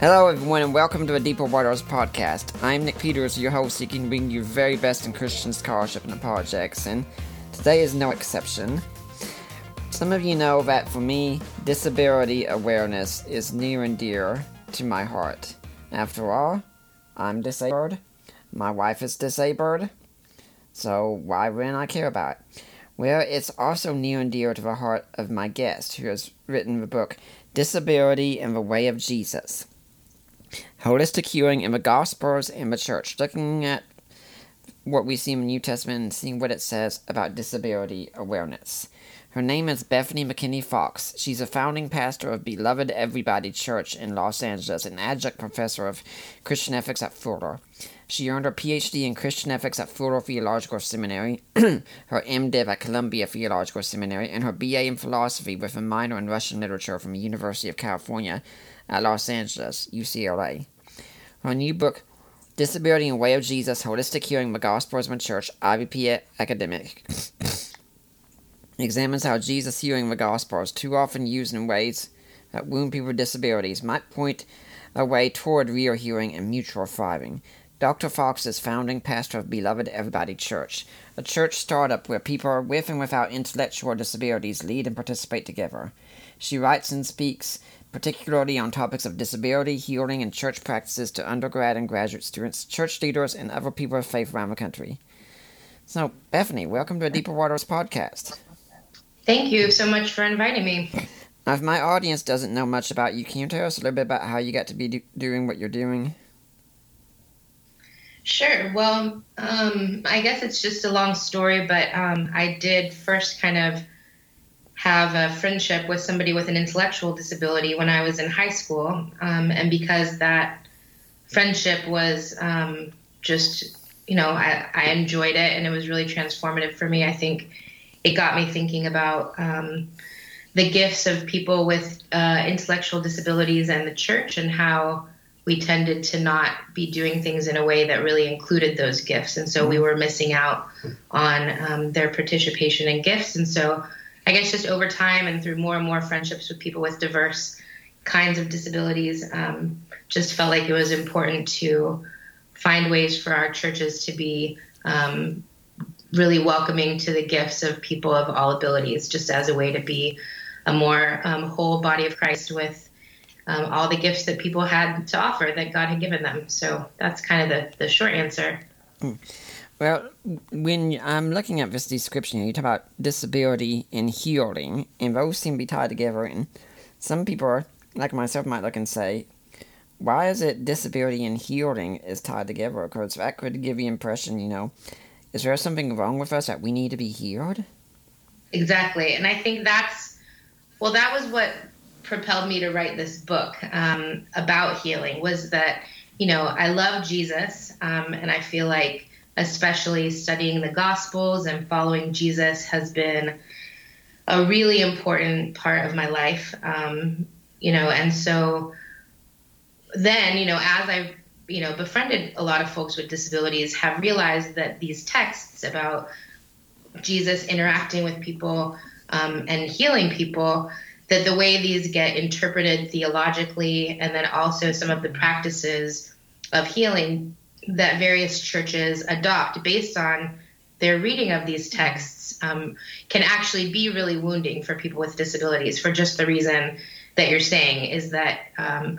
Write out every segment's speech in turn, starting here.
Hello, everyone, and welcome to a Deeper Waters podcast. I'm Nick Peters, your host, seeking to bring you very best in Christian scholarship and apologetics, and today is no exception. Some of you know that for me, disability awareness is near and dear to my heart. After all, I'm disabled, my wife is disabled, so why wouldn't I care about it? Well, it's also near and dear to the heart of my guest, who has written the book Disability and the Way of Jesus. Holistic healing in the Gospels and the Church, looking at what we see in the New Testament and seeing what it says about disability awareness. Her name is Bethany McKinney Fox. She's a founding pastor of Beloved Everybody Church in Los Angeles and adjunct professor of Christian ethics at Fuller. She earned her PhD in Christian ethics at Fuller Theological Seminary, her MDiv at Columbia Theological Seminary, and her BA in philosophy with a minor in Russian literature from the University of California at Los Angeles, UCLA. Her new book, Disability and Way of Jesus Holistic Healing the Gospels and Church, IVP Academic, examines how Jesus healing the gospel is too often used in ways that wound people with disabilities, might point a way toward real healing and mutual thriving. Dr. Fox is founding pastor of Beloved Everybody Church, a church startup where people with and without intellectual disabilities lead and participate together. She writes and speaks particularly on topics of disability, healing, and church practices to undergrad and graduate students, church leaders, and other people of faith around the country. So, Bethany, welcome to a Deeper Waters podcast. Thank you so much for inviting me. Now, if my audience doesn't know much about you, can you tell us a little bit about how you got to be do- doing what you're doing? Sure. Well, um, I guess it's just a long story, but um, I did first kind of have a friendship with somebody with an intellectual disability when I was in high school. Um, and because that friendship was um, just, you know, I, I enjoyed it and it was really transformative for me, I think it got me thinking about um, the gifts of people with uh, intellectual disabilities and the church and how we tended to not be doing things in a way that really included those gifts. And so we were missing out on um, their participation and gifts. And so I guess just over time and through more and more friendships with people with diverse kinds of disabilities, um, just felt like it was important to find ways for our churches to be um, really welcoming to the gifts of people of all abilities, just as a way to be a more um, whole body of Christ with um, all the gifts that people had to offer that God had given them. So that's kind of the, the short answer. Well, when I'm looking at this description, you talk about disability and healing, and those seem to be tied together. And some people, like myself, might look and say, why is it disability and healing is tied together? Because that could give the impression, you know, is there something wrong with us that we need to be healed? Exactly. And I think that's, well, that was what propelled me to write this book um, about healing was that, you know, I love Jesus, um, and I feel like especially studying the Gospels and following Jesus has been a really important part of my life. Um, you know, and so then, you know, as I've, you know, befriended a lot of folks with disabilities, have realized that these texts about Jesus interacting with people um, and healing people, that the way these get interpreted theologically, and then also some of the practices of healing that various churches adopt based on their reading of these texts um, can actually be really wounding for people with disabilities for just the reason that you're saying is that um,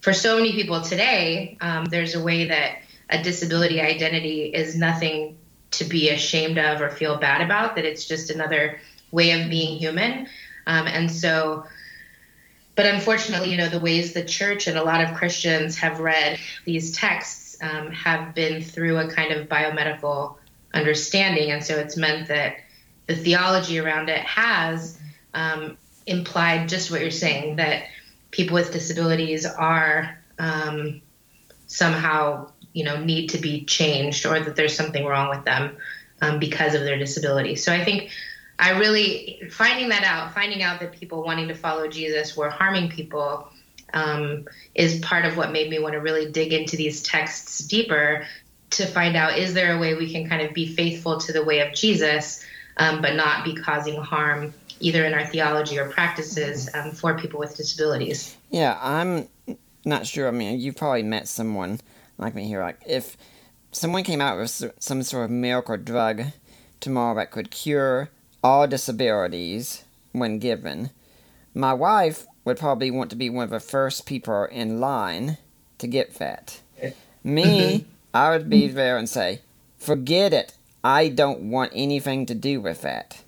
for so many people today, um, there's a way that a disability identity is nothing to be ashamed of or feel bad about, that it's just another way of being human. Um, and so but unfortunately, you know, the ways the church and a lot of Christians have read these texts um, have been through a kind of biomedical understanding. And so it's meant that the theology around it has um, implied just what you're saying that people with disabilities are um, somehow, you know, need to be changed or that there's something wrong with them um, because of their disability. So I think I really finding that out, finding out that people wanting to follow Jesus were harming people, um, is part of what made me want to really dig into these texts deeper to find out is there a way we can kind of be faithful to the way of Jesus, um, but not be causing harm either in our theology or practices um, for people with disabilities. Yeah, I'm not sure. I mean, you've probably met someone like me here. Like, if someone came out with some sort of miracle drug tomorrow that could cure all disabilities when given, my wife would probably want to be one of the first people in line to get that. Me, mm-hmm. I would be there and say, forget it. I don't want anything to do with that.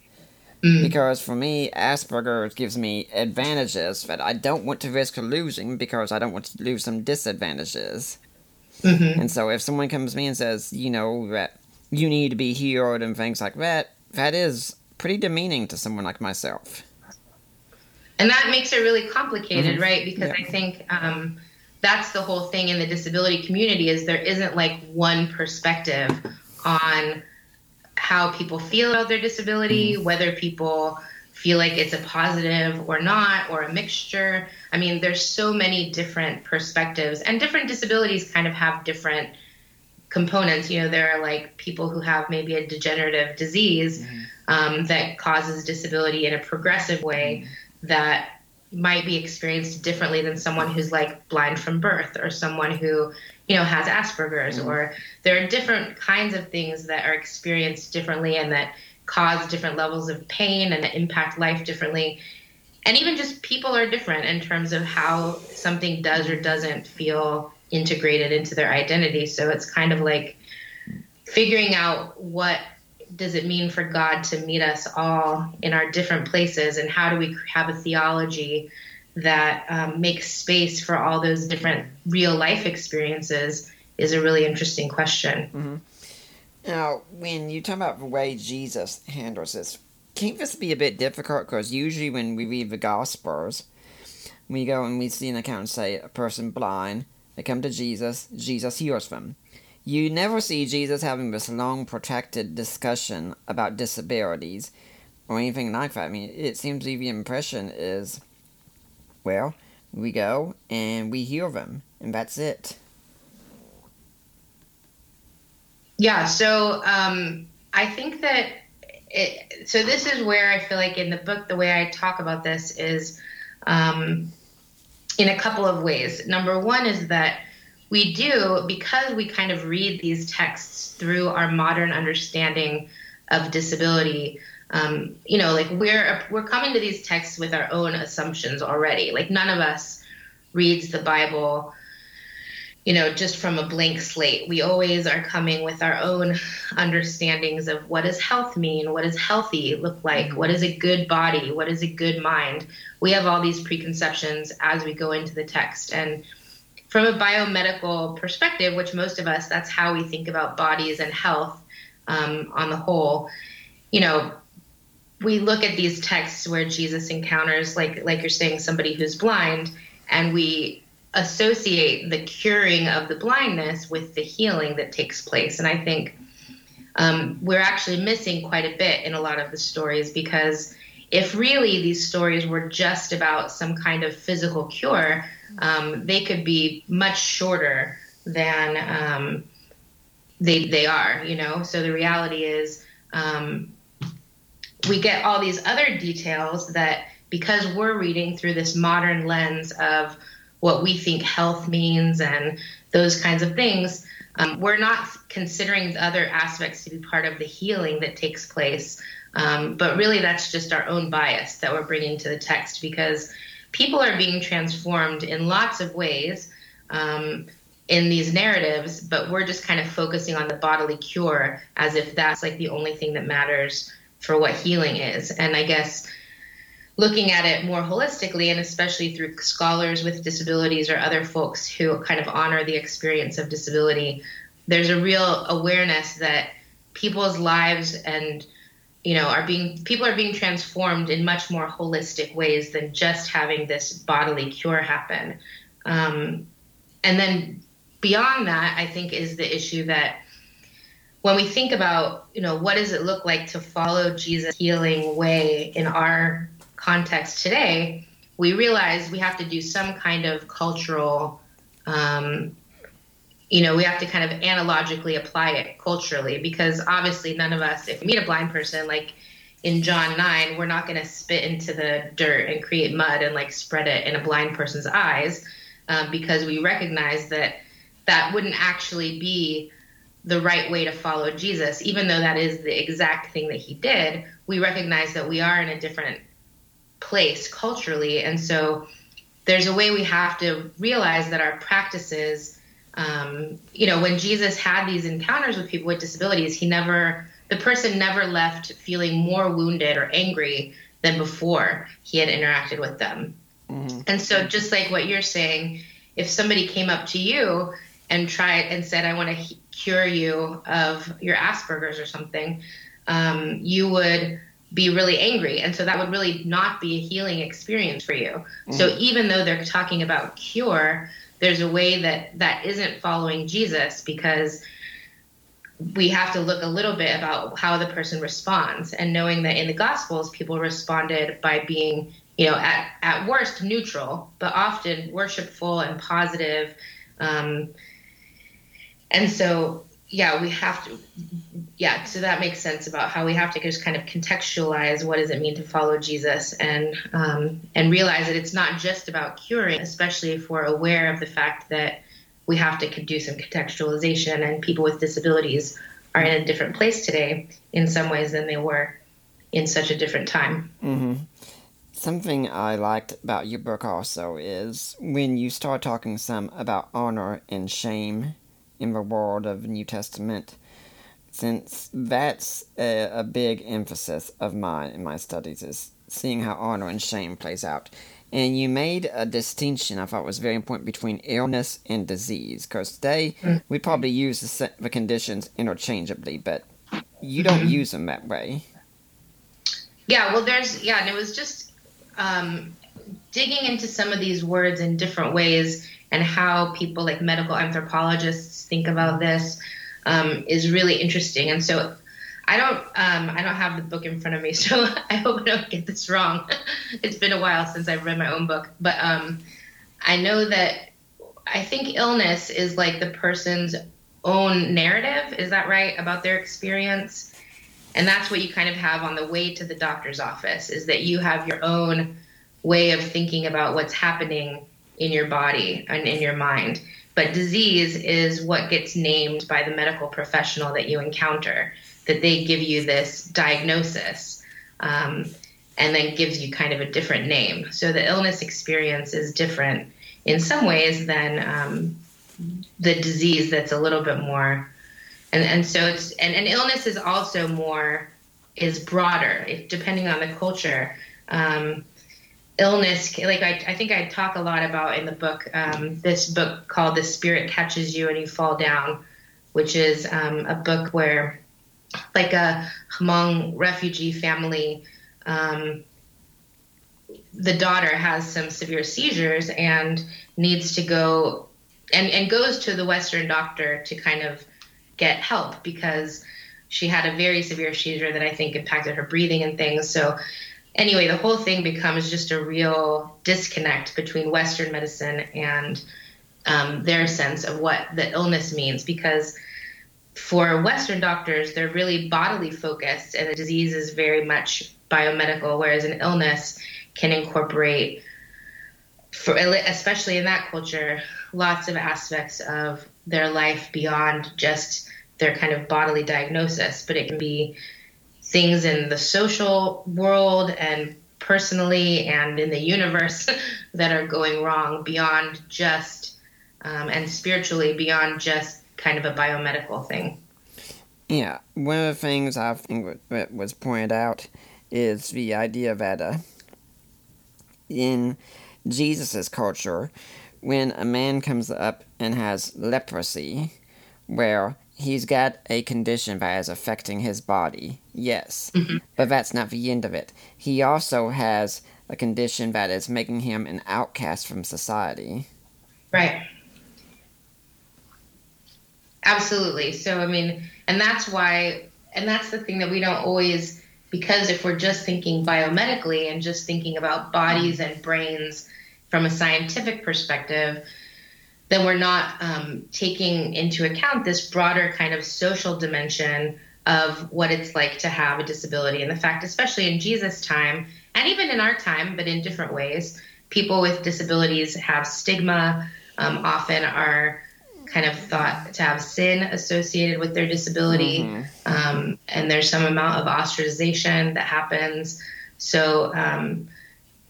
Mm. Because for me, Asperger's gives me advantages that I don't want to risk losing because I don't want to lose some disadvantages. Mm-hmm. And so if someone comes to me and says, you know, that you need to be healed and things like that, that is pretty demeaning to someone like myself. And that makes it really complicated, mm-hmm. right? Because yeah. I think um, that's the whole thing in the disability community is there isn't like one perspective on how people feel about their disability, mm-hmm. whether people feel like it's a positive or not, or a mixture. I mean, there's so many different perspectives, and different disabilities kind of have different components. You know, there are like people who have maybe a degenerative disease mm-hmm. um, that causes disability in a progressive way mm-hmm. That might be experienced differently than someone who's like blind from birth or someone who you know has asperger's mm-hmm. or there are different kinds of things that are experienced differently and that cause different levels of pain and impact life differently and even just people are different in terms of how something does or doesn't feel integrated into their identity so it's kind of like figuring out what does it mean for God to meet us all in our different places, and how do we have a theology that um, makes space for all those different real life experiences? Is a really interesting question. Mm-hmm. Now, when you talk about the way Jesus handles this, can't this be a bit difficult? Because usually when we read the Gospels, we go and we see an account say a person blind, they come to Jesus, Jesus heals them. You never see Jesus having this long, protracted discussion about disabilities or anything like that. I mean, it seems to be the impression is, well, we go and we heal them, and that's it. Yeah, so um, I think that it, so this is where I feel like in the book, the way I talk about this is um, in a couple of ways. Number one is that we do because we kind of read these texts through our modern understanding of disability. Um, you know, like we're we're coming to these texts with our own assumptions already. Like none of us reads the Bible, you know, just from a blank slate. We always are coming with our own understandings of what does health mean, what does healthy look like, what is a good body, what is a good mind. We have all these preconceptions as we go into the text and from a biomedical perspective, which most of us, that's how we think about bodies and health um, on the whole, you know, we look at these texts where Jesus encounters, like like you're saying, somebody who's blind, and we associate the curing of the blindness with the healing that takes place. And I think um, we're actually missing quite a bit in a lot of the stories because if really these stories were just about some kind of physical cure, um, they could be much shorter than um, they they are. You know, so the reality is um, we get all these other details that because we're reading through this modern lens of what we think health means and those kinds of things. Um, we're not considering the other aspects to be part of the healing that takes place. Um, but really, that's just our own bias that we're bringing to the text because people are being transformed in lots of ways um, in these narratives, but we're just kind of focusing on the bodily cure as if that's like the only thing that matters for what healing is. And I guess looking at it more holistically, and especially through scholars with disabilities or other folks who kind of honor the experience of disability, there's a real awareness that people's lives and you know are being people are being transformed in much more holistic ways than just having this bodily cure happen. Um, and then beyond that i think is the issue that when we think about you know what does it look like to follow jesus healing way in our context today we realize we have to do some kind of cultural um, you know, we have to kind of analogically apply it culturally because obviously none of us, if we meet a blind person, like in John 9, we're not going to spit into the dirt and create mud and like spread it in a blind person's eyes um, because we recognize that that wouldn't actually be the right way to follow Jesus. Even though that is the exact thing that he did, we recognize that we are in a different place culturally. And so there's a way we have to realize that our practices um, you know, when Jesus had these encounters with people with disabilities, he never, the person never left feeling more wounded or angry than before he had interacted with them. Mm-hmm. And so, just like what you're saying, if somebody came up to you and tried and said, I want to cure you of your Asperger's or something, um, you would be really angry. And so that would really not be a healing experience for you. Mm-hmm. So even though they're talking about cure, there's a way that that isn't following Jesus because we have to look a little bit about how the person responds and knowing that in the gospels people responded by being you know at, at worst neutral but often worshipful and positive. Um, and so yeah, we have to. Yeah, so that makes sense about how we have to just kind of contextualize what does it mean to follow Jesus and um, and realize that it's not just about curing, especially if we're aware of the fact that we have to do some contextualization and people with disabilities are in a different place today in some ways than they were in such a different time. Mm-hmm. Something I liked about your book also is when you start talking some about honor and shame in the world of the New Testament, since that's a, a big emphasis of mine in my studies is seeing how honor and shame plays out. And you made a distinction I thought was very important between illness and disease, because today we probably use the, the conditions interchangeably, but you don't mm-hmm. use them that way. Yeah, well, there's, yeah, and it was just um, digging into some of these words in different ways and how people like medical anthropologists think about this um, is really interesting. And so I don't um, I don't have the book in front of me, so I hope I don't get this wrong. it's been a while since I've read my own book, but um, I know that I think illness is like the person's own narrative. Is that right about their experience? And that's what you kind of have on the way to the doctor's office is that you have your own way of thinking about what's happening in your body and in your mind. But disease is what gets named by the medical professional that you encounter, that they give you this diagnosis um, and then gives you kind of a different name. So the illness experience is different in some ways than um, the disease that's a little bit more. And, and so it's, and, and illness is also more, is broader, depending on the culture. Um, illness like I, I, think i talk a lot about in the book um, this book called the spirit catches you and you fall down which is um, a book where like a hmong refugee family um, the daughter has some severe seizures and needs to go and, and goes to the western doctor to kind of get help because she had a very severe seizure that i think impacted her breathing and things. So anyway, the whole thing becomes just a real disconnect between Western medicine and um, their sense of what the illness means because for Western doctors, they're really bodily focused, and the disease is very much biomedical, whereas an illness can incorporate, for especially in that culture, lots of aspects of their life beyond just their kind of bodily diagnosis. But it can be things in the social world and personally and in the universe that are going wrong beyond just um, and spiritually beyond just kind of a biomedical thing. Yeah, one of the things I think that was pointed out is the idea that uh, in Jesus' culture, when a man comes up and has leprosy, where he's got a condition that is affecting his body, yes, mm-hmm. but that's not the end of it. He also has a condition that is making him an outcast from society. Right. Absolutely. So, I mean, and that's why, and that's the thing that we don't always, because if we're just thinking biomedically and just thinking about bodies and brains from a scientific perspective, then we're not um, taking into account this broader kind of social dimension of what it's like to have a disability. And the fact, especially in Jesus' time, and even in our time, but in different ways, people with disabilities have stigma, um, often are kind of thought to have sin associated with their disability. Mm-hmm. Um, and there's some amount of ostracization that happens. So, um,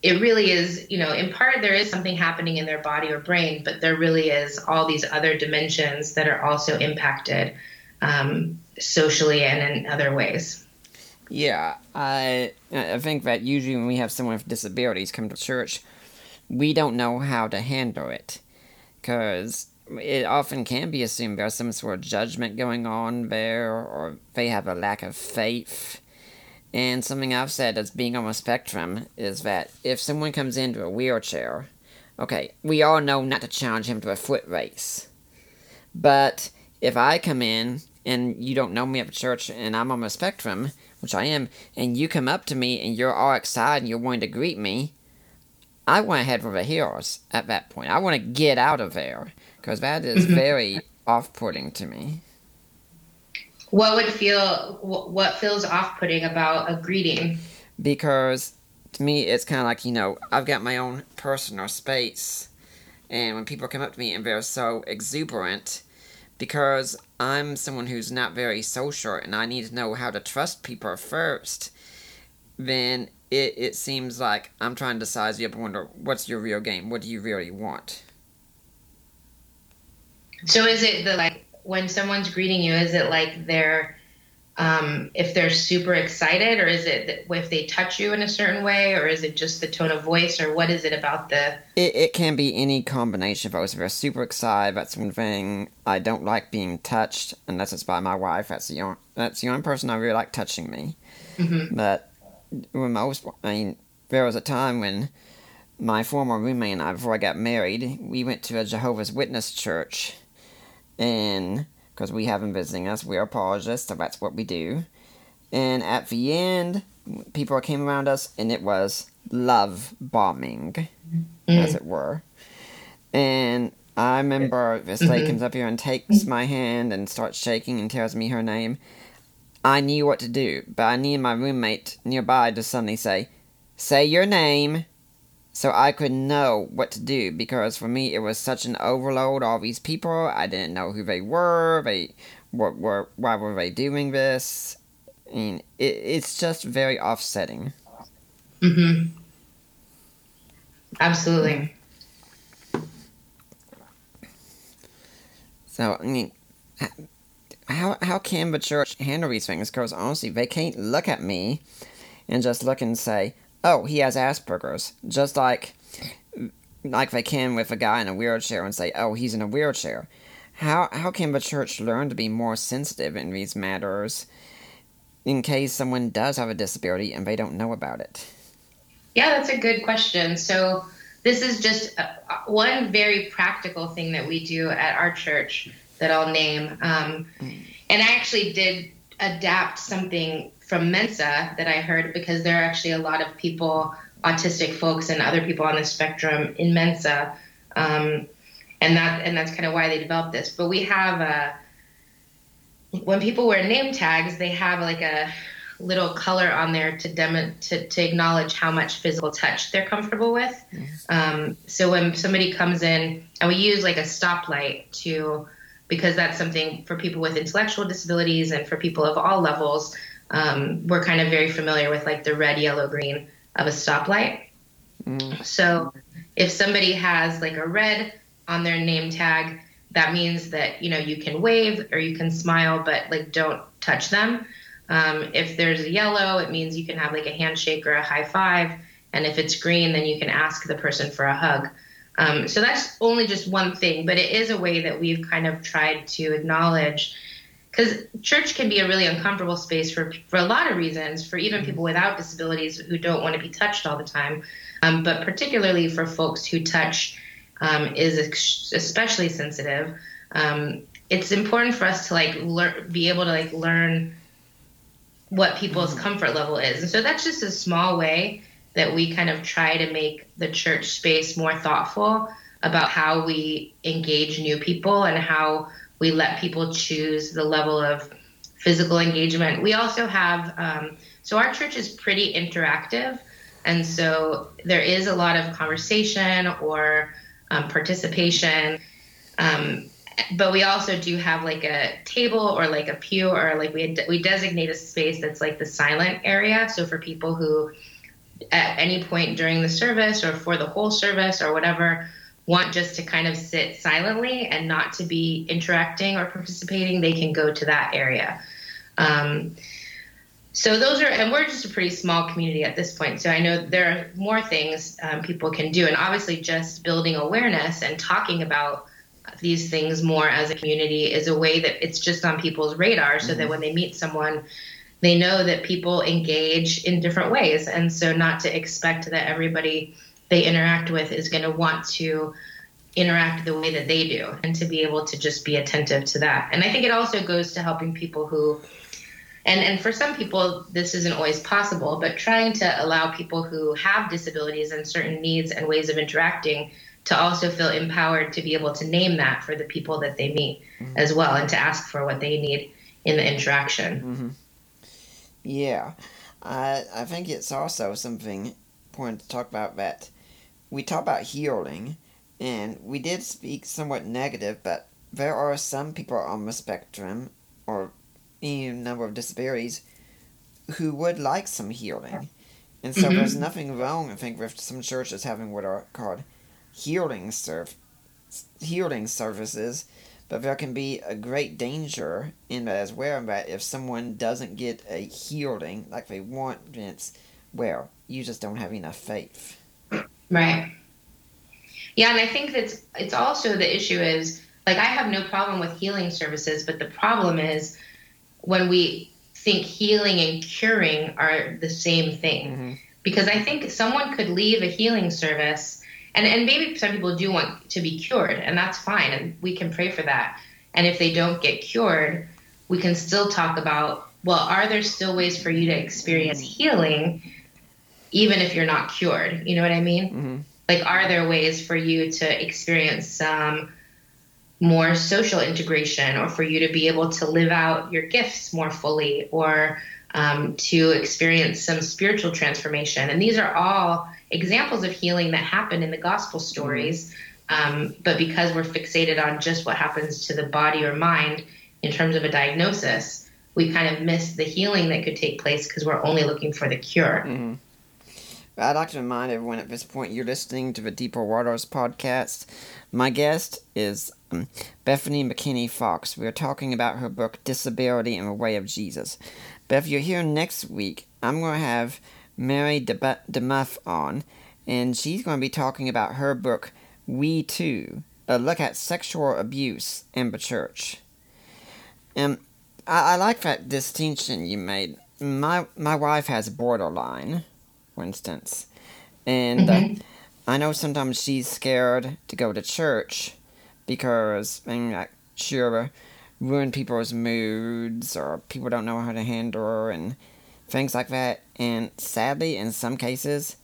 it really is, you know, in part there is something happening in their body or brain, but there really is all these other dimensions that are also impacted um, socially and in other ways. Yeah, I I think that usually when we have someone with disabilities come to church, we don't know how to handle it, because it often can be assumed there's some sort of judgment going on there, or they have a lack of faith and something I've said as being on the spectrum is that if someone comes into a wheelchair, okay, we all know not to challenge him to a foot race. But if I come in and you don't know me at church and I'm on the spectrum, which I am, and you come up to me and you're all excited and you're wanting to greet me, I want to head for the hills at that point. I want to get out of there because that is mm-hmm. very off putting to me what would feel what feels off-putting about a greeting? Because to me it's kind of like you know i've got my own personal space. And when people come up to me and they're so exuberant because i'm someone who's not very social and i need to know how to trust people first then it, it seems like i'm trying to size you up and wonder what's your real game? What do you really want? So is it the like when someone's greeting you, is it like they're um, if they're super excited, or is it if they touch you in a certain way, or is it just the tone of voice, or what is it about the? It, it can be any combination of those. If they're super excited, that's one thing. I don't like being touched unless it's by my wife. That's the only, that's the only person I really like touching me. Mm-hmm. But when most, I mean, there was a time when my former roommate and I, before I got married, we went to a Jehovah's Witness church and because we have them visiting us, we are apologists, so that's what we do. And at the end, people came around us, and it was love bombing, mm. as it were. And I remember this lady mm-hmm. comes up here and takes my hand and starts shaking and tells me her name. I knew what to do, but I needed my roommate nearby to suddenly say, Say your name so I couldn't know what to do because for me it was such an overload. All these people, I didn't know who they were. They what were why were they doing this? I mean, it, it's just very offsetting. Mm-hmm. Absolutely. So I mean, how how can the church handle these things? Because honestly, they can't look at me and just look and say, oh, he has Asperger's, just like like they can with a guy in a wheelchair and say, oh, he's in a wheelchair. How how can the church learn to be more sensitive in these matters in case someone does have a disability and they don't know about it? Yeah, that's a good question. So this is just one very practical thing that we do at our church that I'll name. Um, mm. and I actually did adapt something from Mensa that I heard because there are actually a lot of people, autistic folks, and other people on the spectrum in Mensa, um, and that and that's kind of why they developed this. But we have a when people wear name tags, they have like a little color on there to demo to, to acknowledge how much physical touch they're comfortable with. Um, so when somebody comes in, and we use like a stoplight to because that's something for people with intellectual disabilities and for people of all levels um, we're kind of very familiar with like the red, yellow, green of a stoplight. Mm. So if somebody has like a red on their name tag, that means that you know you can wave or you can smile, but like don't touch them. Um, if there's a yellow, it means you can have like a handshake or a high five. And if it's green, then you can ask the person for a hug. Um, so that's only just one thing, but it is a way that we've kind of tried to acknowledge because church can be a really uncomfortable space for for a lot of reasons for even people without disabilities who don't want to be touched all the time. Um, but particularly for folks who touch um, is ex- especially sensitive. Um, it's important for us to like learn be able to like learn what people's mm-hmm. comfort level is. And so that's just a small way that we kind of try to make the church space more thoughtful about how we engage new people and how we let people choose the level of physical engagement. We also have, um, so our church is pretty interactive. And so there is a lot of conversation or um, participation. Um, but we also do have like a table or like a pew or like we, we designate a space that's like the silent area. So for people who at any point during the service or for the whole service or whatever want just to kind of sit silently and not to be interacting or participating, they can go to that area. Um, so those are, and we're just a pretty small community at this point. So I know there are more things um, people can do, and obviously just building awareness and talking about these things more as a community is a way that it's just on people's radar, so mm-hmm. that when they meet someone, they know that people engage in different ways, and so not to expect that everybody they interact with is going to want to interact the way that they do and to be able to just be attentive to that. And I think it also goes to helping people who and and for some people this isn't always possible, but trying to allow people who have disabilities and certain needs and ways of interacting to also feel empowered to be able to name that for the people that they meet mm-hmm. as well and to ask for what they need in the interaction. Mm-hmm. Yeah. I I think it's also something important to talk about that we talk about healing, and we did speak somewhat negative, but there are some people on the spectrum, or any number of disabilities, who would like some healing. And so mm-hmm. there's nothing wrong, I think, with some churches having what are called healing serv- healing services, but there can be a great danger in that as well, that if someone doesn't get a healing like they want, it's, well, you just don't have enough faith. Right. Yeah, and I think that's it's also the issue is like I have no problem with healing services, but the problem is when we think healing and curing are the same thing. Mm-hmm. Because I think someone could leave a healing service and, and maybe some people do want to be cured, and that's fine, and we can pray for that. And if they don't get cured, we can still talk about well, are there still ways for you to experience healing? Even if you're not cured. You know what I mean? Mm-hmm. Like, are there ways for you to experience some more social integration or for you to be able to live out your gifts more fully or um, to experience some spiritual transformation? And these are all examples of healing that happen in the gospel stories. Um, but because we're fixated on just what happens to the body or mind in terms of a diagnosis, we kind of miss the healing that could take place because we're only looking for the cure. Mm-hmm. I'd like to remind everyone at this point you're listening to the Deeper Waters podcast. My guest is um, Bethany McKinney Fox. We are talking about her book Disability in the Way of Jesus. But if you're here next week, I'm going to have Mary DeMuth on, and she's going to be talking about her book We Too, a look at sexual abuse in the church. And I, I like that distinction you made. My my wife has borderline for instance. And mm-hmm. uh, I know sometimes she's scared to go to church because I'm not sure ruin people's moods or people don't know how to handle her and things like that. And sadly, in some cases,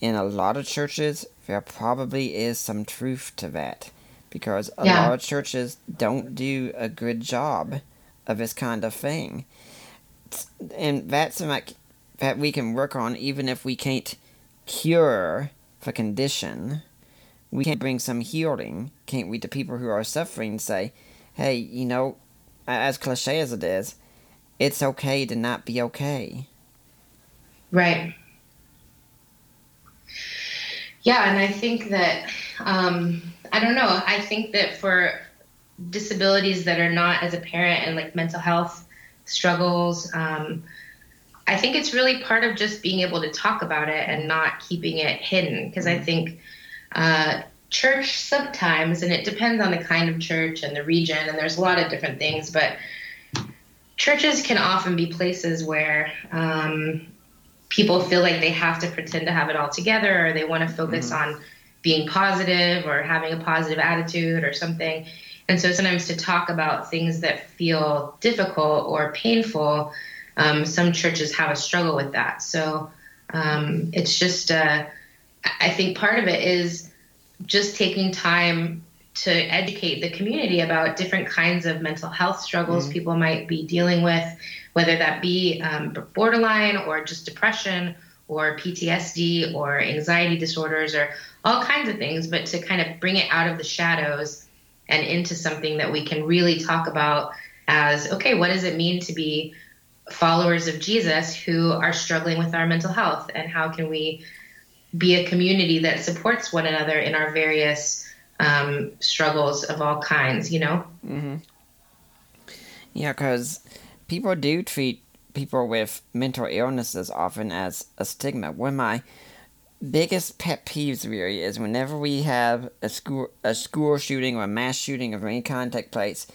in a lot of churches, there probably is some truth to that because a yeah. lot of churches don't do a good job of this kind of thing. And that's like that we can work on even if we can't cure the condition. We can bring some healing, can't we, to people who are suffering say, hey, you know, as cliche as it is, it's okay to not be okay. Right. Yeah, and I think that, um, I don't know, I think that for disabilities that are not as apparent and like mental health struggles, um, I think it's really part of just being able to talk about it and not keeping it hidden. Because I think uh, church sometimes, and it depends on the kind of church and the region, and there's a lot of different things, but churches can often be places where um, people feel like they have to pretend to have it all together or they want to focus mm-hmm. on being positive or having a positive attitude or something. And so sometimes to talk about things that feel difficult or painful, um, some churches have a struggle with that. So um, it's just, uh, I think part of it is just taking time to educate the community about different kinds of mental health struggles mm-hmm. people might be dealing with, whether that be um, borderline or just depression or PTSD or anxiety disorders or all kinds of things, but to kind of bring it out of the shadows and into something that we can really talk about as okay, what does it mean to be followers of Jesus who are struggling with our mental health, and how can we be a community that supports one another in our various um, struggles of all kinds, you know? Mm-hmm. Yeah, because people do treat people with mental illnesses often as a stigma. One of my biggest pet peeves really is whenever we have a school a school shooting or a mass shooting of any kind take place,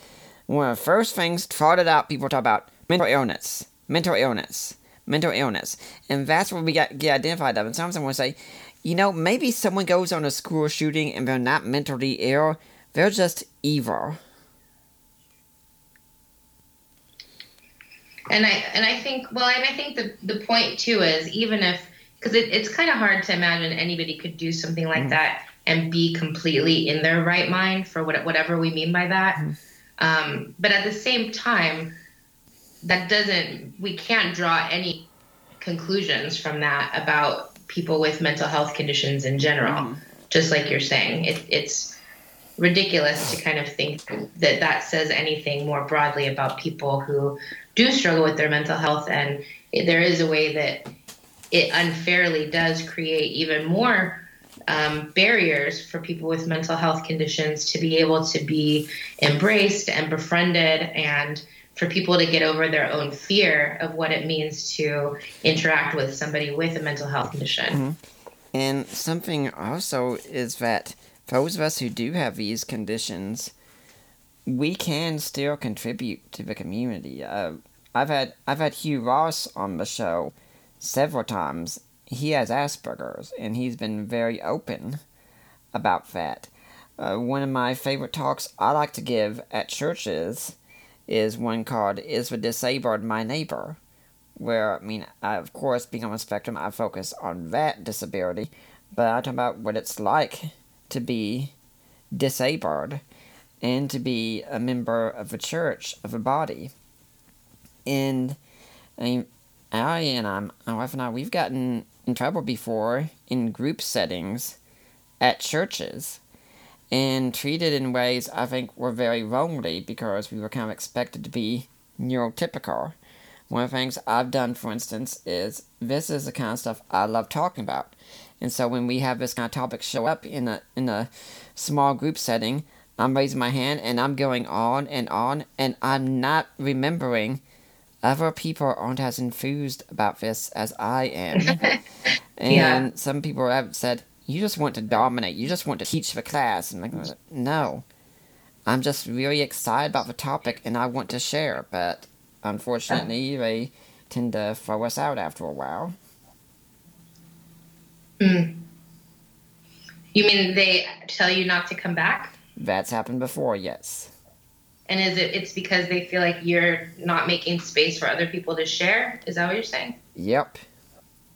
one of the first things trotted out people talk about mental illness, mental illness mental illness. And that's what we get, get identified of. And sometimes someone will say, you know, maybe someone goes on a school shooting and they're not mentally ill, they're just evil. And I and I think well, and I think the the point too is even if because it, it's kind of hard to imagine anybody could do something like mm that and be completely in their right mind for what, whatever we mean by that. mm Um, but at the same time, that doesn't we can't draw any conclusions from that about people with mental health conditions in general mm. just like you're saying it, it's ridiculous to kind of think that that says anything more broadly about people who do struggle with their mental health and there is a way that it unfairly does create even more um, barriers for people with mental health conditions to be able to be embraced and befriended and for people to get over their own fear of what it means to interact with somebody with a mental health condition. Mm-hmm. And something also is that those of us who do have these conditions, we can still contribute to the community. Uh, I've had I've had Hugh Ross on the show several times. He has Asperger's, and he's been very open about that. Uh, one of my favorite talks I like to give at churches is one called Is the Disabled My Neighbor? Where, I mean, I, of course, being on the spectrum, I focus on that disability, but I talk about what it's like to be disabled and to be a member of a church, of a body. And, I mean, Allie and I, my wife and I, we've gotten in trouble before in group settings at churches and treated in ways I think were very wrongly because we were kind of expected to be neurotypical. One of the things I've done, for instance, is this is the kind of stuff I love talking about. And so when we have this kind of topic show up in a in a small group setting, I'm raising my hand and I'm going on and on and I'm not remembering other people aren't as enthused about this as I am. and yeah. some people have said, you just want to dominate. You just want to teach the class. And like, no, I'm just really excited about the topic and I want to share. But unfortunately, they tend to throw us out after a while. Mm. You mean they tell you not to come back? That's happened before, yes. And is it it's because they feel like you're not making space for other people to share? Is that what you're saying? Yep.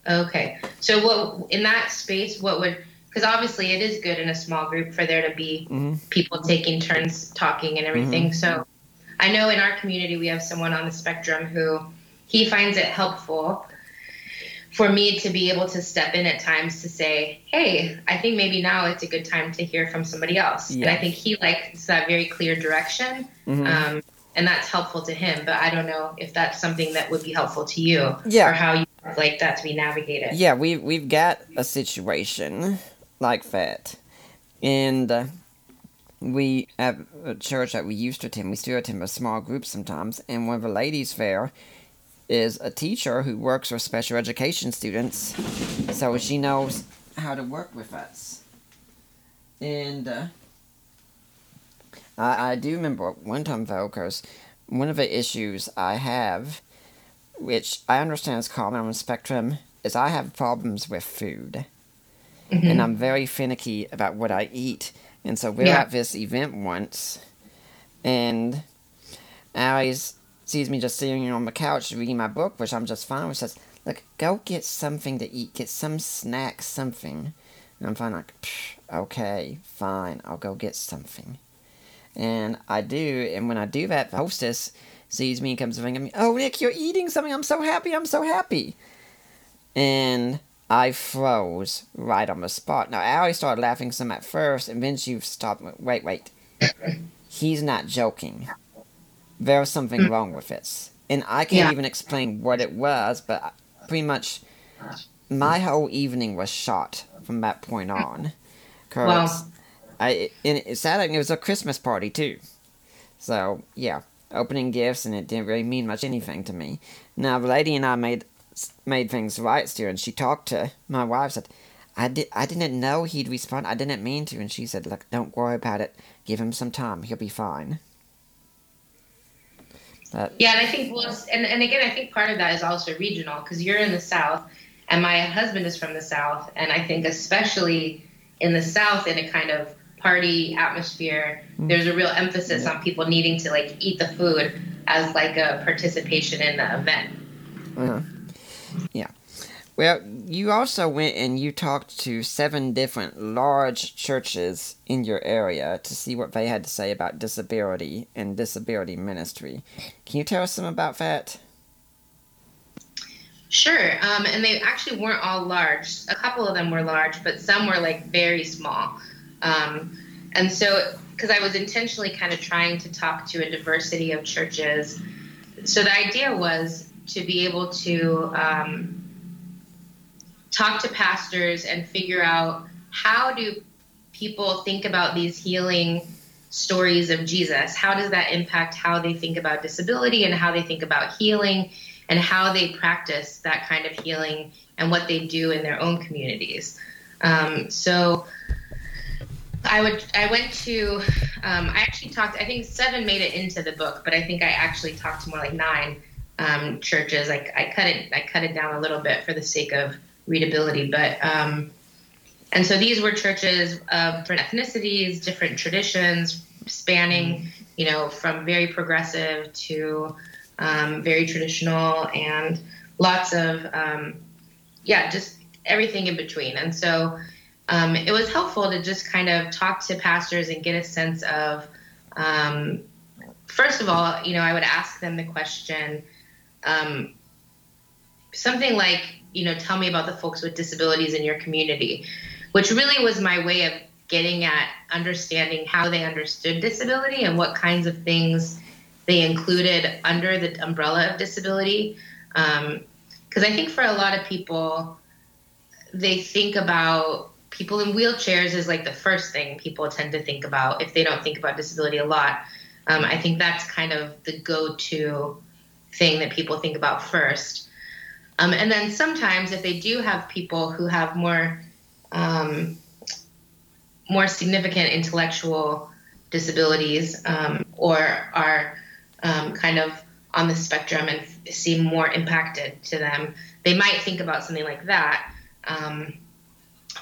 Okay. So what in that space what would because obviously it is good in a small group for there to be mm-hmm. people taking turns talking and everything. Mm-hmm. So I know in our community we have someone on the spectrum who he finds it helpful for me to be able to step in at times to say, "Hey, I think maybe now it's a good time to hear from somebody else." Yes. And I think he likes that very clear direction. Mm-hmm. Um, and that's helpful to him. But I don't know if that's something that would be helpful to you, yeah. or how you like that to be navigated. Yeah, we we've got a situation like that, and uh, we at a church that we used to attend, we still attend a small group sometimes, and one of the ladies there is a teacher who works with special education students, so she knows how to work with us. And uh, I, I do remember one time though, because one of the issues I have, which I understand is common on the spectrum, is I have problems with food. Mm-hmm. And I'm very finicky about what I eat. And so we're yeah. at this event once, and Allie sees me just sitting on the couch reading my book, which I'm just fine with, says, Look, go get something to eat, get some snack, something. And I'm fine, like, okay, fine, I'll go get something. And I do, and when I do that, the hostess sees me and comes ringing me, Oh, Nick, you're eating something, I'm so happy, I'm so happy. And I froze right on the spot. Now, Allie started laughing some at first, and then she stopped. Wait, wait. He's not joking. There was something hmm. wrong with this. And I can't yeah. even explain what it was, but pretty much my whole evening was shot from that point on. Cause I and it sad it was a Christmas party too. So yeah, opening gifts and it didn't really mean much anything to me. Now the lady and I made made things right still, and she talked to my wife said. I did. I didn't know he'd respond. I didn't mean to, and she said, "Look, don't worry about it. Give him some time. He'll be fine." But, yeah, and I think well, and and again, I think part of that is also regional because you're in the South, and my husband is from the South, and I think especially in the South, in a kind of party atmosphere, mm. there's a real emphasis on people needing to like eat the food as like a participation in the event. Uh-huh. Yeah. Well, you also went and you talked to seven different large churches in your area to see what they had to say about disability and disability ministry. Can you tell us some about that? Sure. Um, and they actually weren't all large. A couple of them were large, but some were like very small. Um, and so, because I was intentionally kind of trying to talk to a diversity of churches, so the idea was to be able to um, talk to pastors and figure out how do people think about these healing stories of Jesus? How does that impact how they think about disability and how they think about healing and how they practice that kind of healing and what they do in their own communities? Um, so I would I went to um, I actually talked I think seven made it into the book, but I think I actually talked to more like nine um, churches. I, I cut it I cut it down a little bit for the sake of readability, but um, and so these were churches of different ethnicities, different traditions, spanning you know from very progressive to um, very traditional and lots of um, yeah just everything in between. And so um, it was helpful to just kind of talk to pastors and get a sense of, um, first of all, you know, I would ask them the question, um, something like, you know, tell me about the folks with disabilities in your community, which really was my way of getting at understanding how they understood disability and what kinds of things they included under the umbrella of disability. Because um, I think for a lot of people, they think about people in wheelchairs is like the first thing people tend to think about if they don't think about disability a lot. Um, I think that's kind of the go to thing that people think about first. Um, and then sometimes, if they do have people who have more um, more significant intellectual disabilities um, or are um, kind of on the spectrum and seem more impacted to them, they might think about something like that. Um,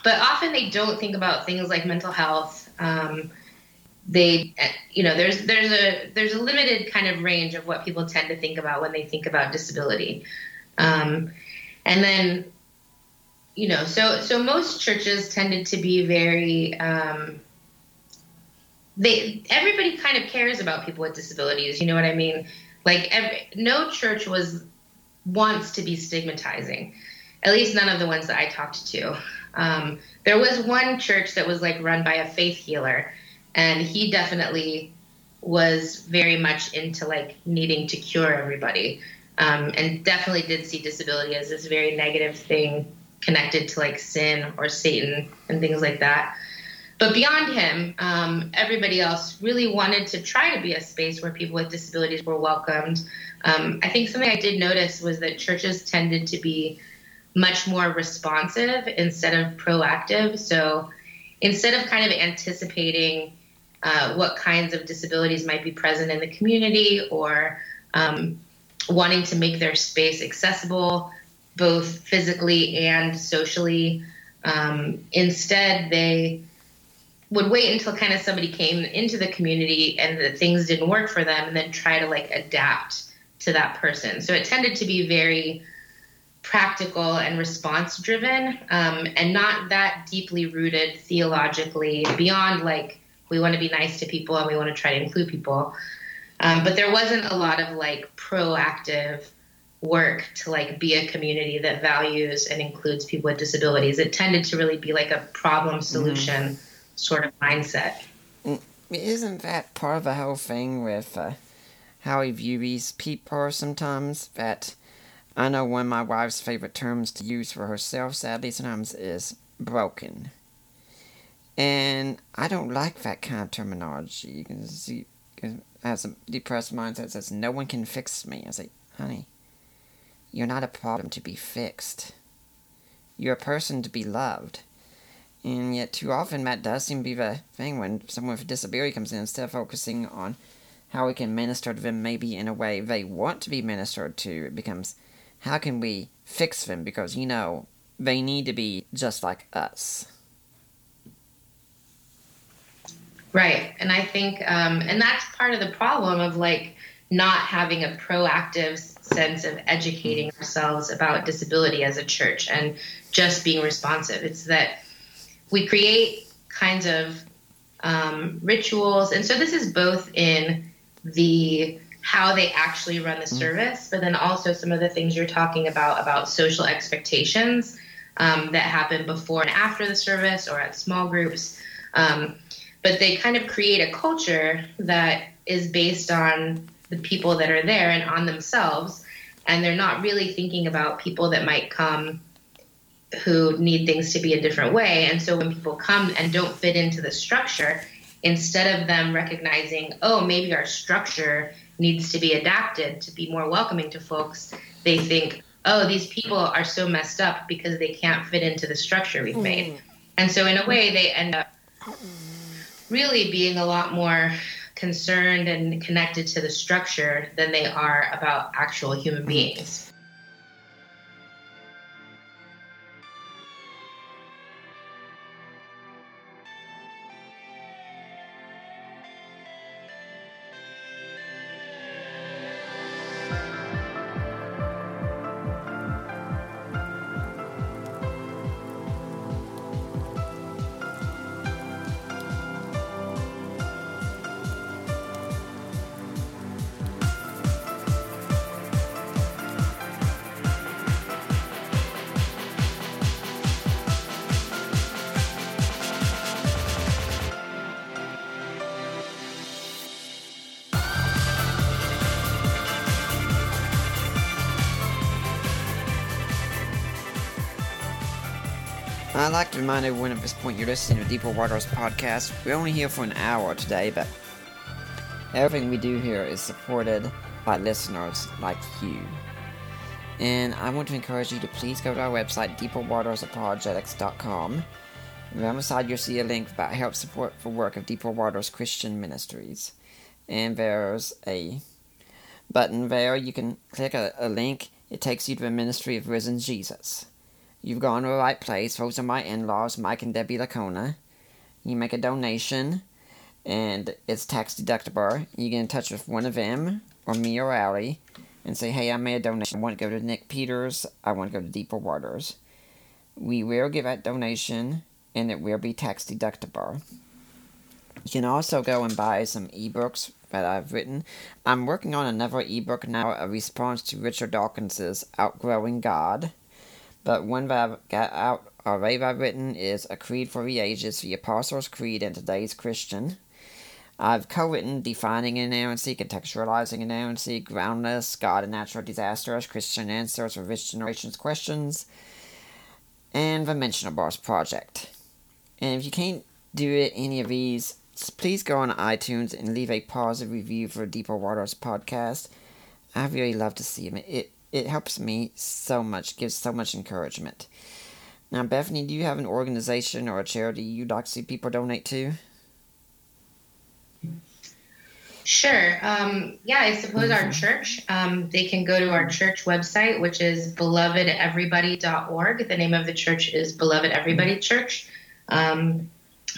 but often they don't think about things like mental health. Um, they, you know, there's there's a there's a limited kind of range of what people tend to think about when they think about disability, um, and then, you know, so so most churches tended to be very. Um, they everybody kind of cares about people with disabilities. You know what I mean? Like every, no church was wants to be stigmatizing. At least none of the ones that I talked to. Um, there was one church that was like run by a faith healer, and he definitely was very much into like needing to cure everybody, um, and definitely did see disability as this very negative thing connected to like sin or Satan and things like that. but beyond him, um, everybody else really wanted to try to be a space where people with disabilities were welcomed. Um, I think something I did notice was that churches tended to be much more responsive instead of proactive. So instead of kind of anticipating uh, what kinds of disabilities might be present in the community or um, wanting to make their space accessible both physically and socially. Um, instead, they would wait until kind of somebody came into the community and that things didn't work for them and then try to like adapt to that person. So it tended to be very practical and response driven um, and not that deeply rooted theologically beyond like we want to be nice to people and we want to try to include people. Um, but there wasn't a lot of like proactive work to like be a community that values and includes people with disabilities. It tended to really be like a problem solution mm. sort of mindset. Mm, isn't that part of the whole thing with uh, how we view these people sometimes? That I know one of my wife's favorite terms to use for herself, sadly, sometimes is broken. And I don't like that kind of terminology. You can see, as a depressed mindset says, no one can fix me. I say, honey, you're not a problem to be fixed. You're a person to be loved. And yet, too often, that does seem to be the thing when someone with a disability comes in, instead of focusing on how we can minister to them maybe in a way they want to be ministered to, it becomes how can we fix them because, you know, they need to be just like us. Right. And I think, um, and that's part of the problem of like not having a proactive sense of educating ourselves about disability as a church and just being responsive. It's that we create kinds of um, rituals. And so this is both in the how they actually run the mm. service, but then also some of the things you're talking about about social expectations um, that happen before and after the service or at small groups. Um, but they kind of create a culture that is based on the people that are there and on themselves and they're not really thinking about people that might come who need things to be a different way and so when people come and don't fit into the structure instead of them recognizing oh maybe our structure needs to be adapted to be more welcoming to folks they think oh these people are so messed up because they can't fit into the structure we've made mm. and so in a way they end up really being a lot more concerned and connected to the structure than they are about actual human beings. Remind everyone at this point you're listening to Deeper Waters podcast. We're only here for an hour today, but everything we do here is supported by listeners like you. And I want to encourage you to please go to our website, deeperwatersapologetics.com. And on the side, you'll see a link that helps support the work of Deeper Waters Christian Ministries. And there's a button there. You can click a, a link. It takes you to the ministry of risen Jesus. You've gone to the right place. Those are my in laws, Mike and Debbie Licona. You make a donation, and it's tax deductible. You get in touch with one of them, or me or Allie, and say, hey, I made a donation. I want to go to Nick Peters. I want to go to Deeper Waters. We will give that donation, and it will be tax deductible. You can also go and buy some ebooks that I've written. I'm working on another ebook now, a response to Richard Dawkins's Outgrowing God. But one that I've got out already I've written is A Creed for the Ages, the Apostles' Creed and Today's Christian. I've co-written Defining Inerrancy, Contextualizing Inerrancy, Groundless, God and Natural Disasters, Christian Answers for This Generation's Questions, and the Mentionables Project. And if you can't do it, any of these, please go on iTunes and leave a positive review for Deeper Waters podcast. I really love to see them. It it helps me so much, gives so much encouragement. Now, Bethany, do you have an organization or a charity you'd like to see people donate to? Sure. Um, yeah, I suppose mm-hmm. our church, um, they can go to our church website, which is belovedeverybody.org. The name of the church is Beloved Everybody mm-hmm. Church. Um,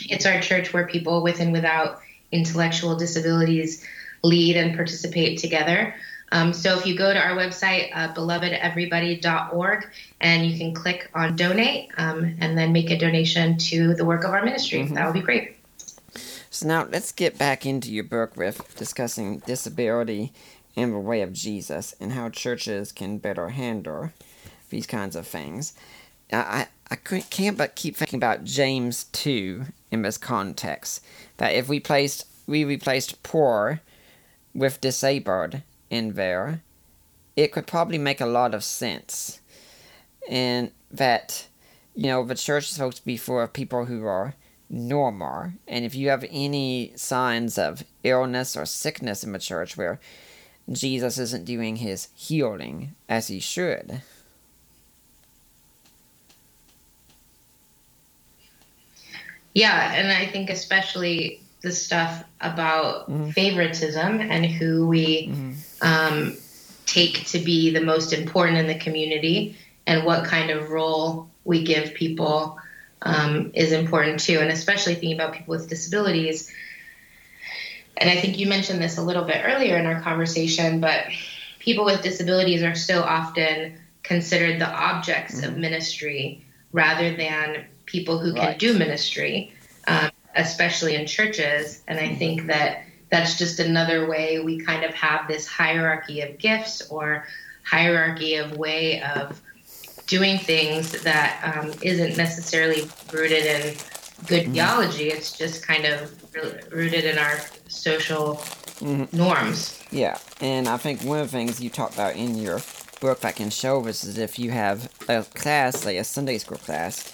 it's our church where people with and without intellectual disabilities lead and participate together. Um, so if you go to our website, uh, belovedeverybody.org, and you can click on donate um, and then make a donation to the work of our ministry, mm-hmm. that would be great. So now let's get back into your book with discussing disability in the way of Jesus and how churches can better handle these kinds of things. I, I can't but keep thinking about James 2 in this context. That if we placed we replaced poor with disabled in there, it could probably make a lot of sense. And that, you know, the church is supposed to be for people who are normal. And if you have any signs of illness or sickness in the church where Jesus isn't doing his healing as he should. Yeah, and I think especially the stuff about mm-hmm. favoritism and who we mm-hmm. um, take to be the most important in the community and what kind of role we give people um, is important too, and especially thinking about people with disabilities. And I think you mentioned this a little bit earlier in our conversation, but people with disabilities are so often considered the objects mm-hmm. of ministry rather than people who right. can do ministry, um, especially in churches. And I mm-hmm. think that that's just another way we kind of have this hierarchy of gifts or hierarchy of way of doing things that um, not necessarily rooted in good mm-hmm. theology. It's just kind of rooted in our social mm-hmm. norms. Yeah, and I think one of the things you talked about in your book that can show us is if you have a class, like a Sunday school class,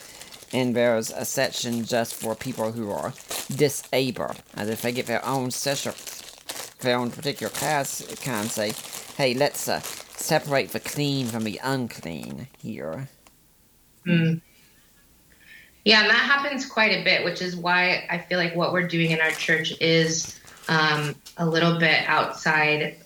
and there's a section just for people who are disabled, as if they get their own session, their own particular class, kind of say, hey, let's uh, separate the clean from the unclean here. Mm. Yeah, and that happens quite a bit, which is why I feel like what we're doing in our church is um, a little bit outside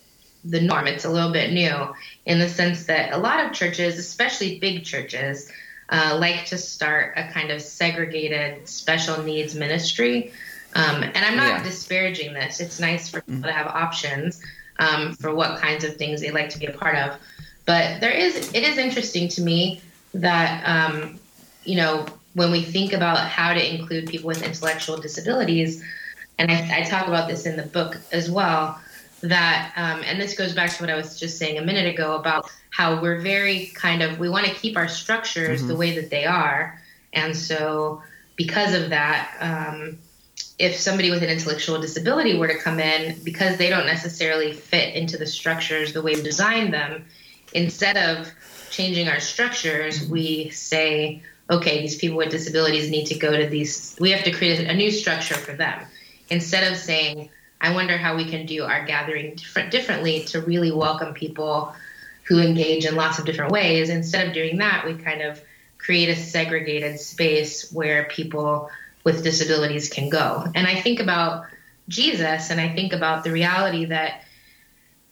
the norm. It's a little bit new in the sense that a lot of churches, especially big churches, uh, like to start a kind of segregated special needs ministry. Um, and I'm not yeah. disparaging this. It's nice for people mm-hmm. to have options um, for what kinds of things they like to be a part of. But there is, it is interesting to me that, um, you know, when we think about how to include people with intellectual disabilities, and I, I talk about this in the book as well, that, um, and this goes back to what I was just saying a minute ago about how we're very kind of, we want to keep our structures mm-hmm. the way that they are. And so because of that, um, if somebody with an intellectual disability were to come in, because they don't necessarily fit into the structures the way we designed them, instead of changing our structures, we say, okay, these people with disabilities need to go to these, we have to create a new structure for them. Instead of saying, I wonder how we can do our gathering different, differently to really welcome people who engage in lots of different ways. Instead of doing that, we kind of create a segregated space where people with disabilities can go. And I think about Jesus and I think about the reality that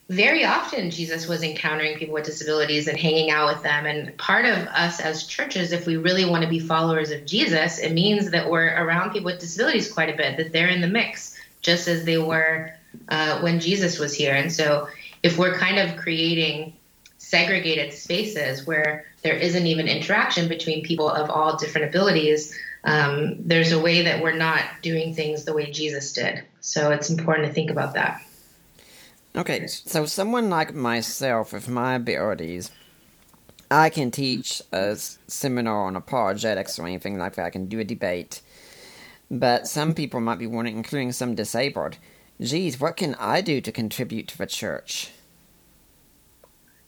very often Jesus was encountering people with disabilities and hanging out with them. And part of us as churches, if we really want to be followers of Jesus, it means that we're around people with disabilities quite a bit, that they're in the mix, just as they were uh, when Jesus was here. And so if we're kind of creating segregated spaces where there isn't even interaction between people of all different abilities, um, there's a way that we're not doing things the way Jesus did. So it's important to think about that. Okay, so someone like myself with my abilities, I can teach a seminar on apologetics or anything like that. I can do a debate. But some people might be wanting, including some disabled, geez, what can I do to contribute to the church?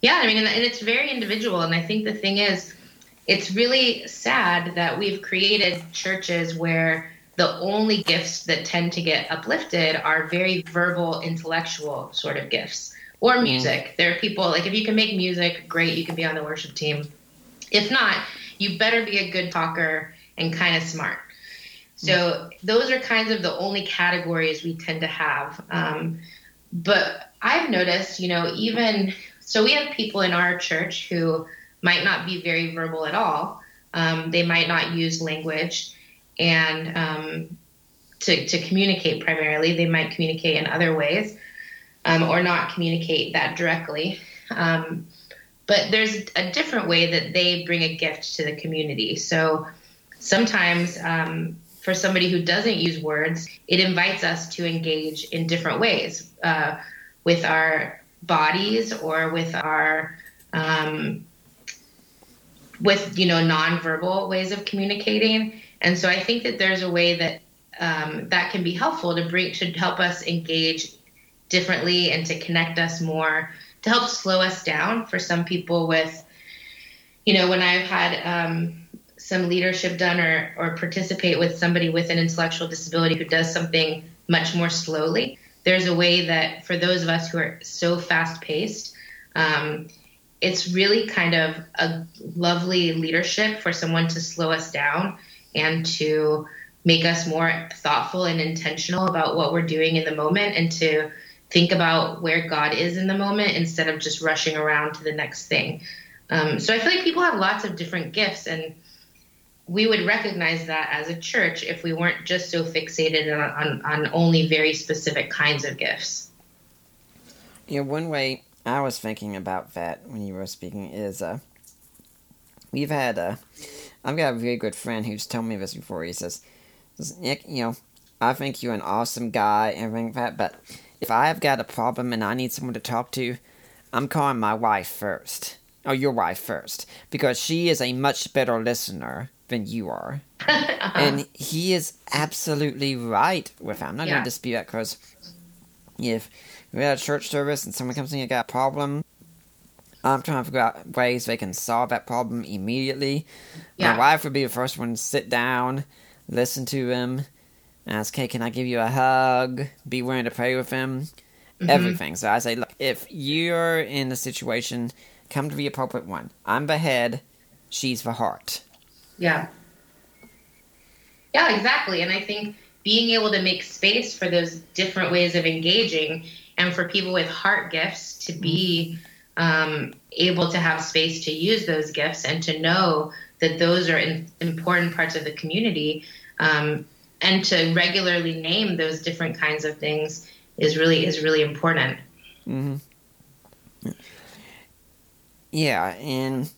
Yeah, I mean, and it's very individual. And I think the thing is, it's really sad that we've created churches where the only gifts that tend to get uplifted are very verbal, intellectual sort of gifts or mm. music. There are people like if you can make music, great, you can be on the worship team. If not, you better be a good talker and kind of smart. So those are kinds of the only categories we tend to have. Um, but I've noticed, you know, even so, we have people in our church who might not be very verbal at all. Um, they might not use language, and um, to to communicate primarily, they might communicate in other ways, um, or not communicate that directly. Um, but there's a different way that they bring a gift to the community. So sometimes um, for somebody who doesn't use words, it invites us to engage in different ways uh, with our bodies or with our um, with you know nonverbal ways of communicating. And so I think that there's a way that um, that can be helpful to bring to help us engage differently and to connect us more to help slow us down for some people with you know when I've had um, some leadership done or, or participate with somebody with an intellectual disability who does something much more slowly, there's a way that for those of us who are so fast paced, um, it's really kind of a lovely leadership for someone to slow us down and to make us more thoughtful and intentional about what we're doing in the moment and to think about where God is in the moment instead of just rushing around to the next thing. Um, so I feel like people have lots of different gifts and we would recognize that as a church if we weren't just so fixated on, on, on only very specific kinds of gifts. Yeah, one way I was thinking about that when you were speaking is uh, we've had uh, I've got a very good friend who's told me this before. He says, Nick, you know, I think you're an awesome guy and everything like that, but if I've got a problem and I need someone to talk to, I'm calling my wife first. Oh, your wife first. Because she is a much better listener than you are. uh-huh. And he is absolutely right with that. I'm not yeah. going to dispute that because if we're at a church service and someone comes in and got a problem, I'm trying to figure out ways they can solve that problem immediately. Yeah. My wife would be the first one to sit down, listen to him, ask, hey, can I give you a hug? Be willing to pray with him. Mm-hmm. Everything. So I say, look, if you're in a situation, come to the appropriate one. I'm the head, she's the heart. Yeah. Yeah, exactly. And I think being able to make space for those different ways of engaging and for people with heart gifts to be um, able to have space to use those gifts and to know that those are in, important parts of the community um, and to regularly name those different kinds of things is really is really important. Mm-hmm. Yeah, and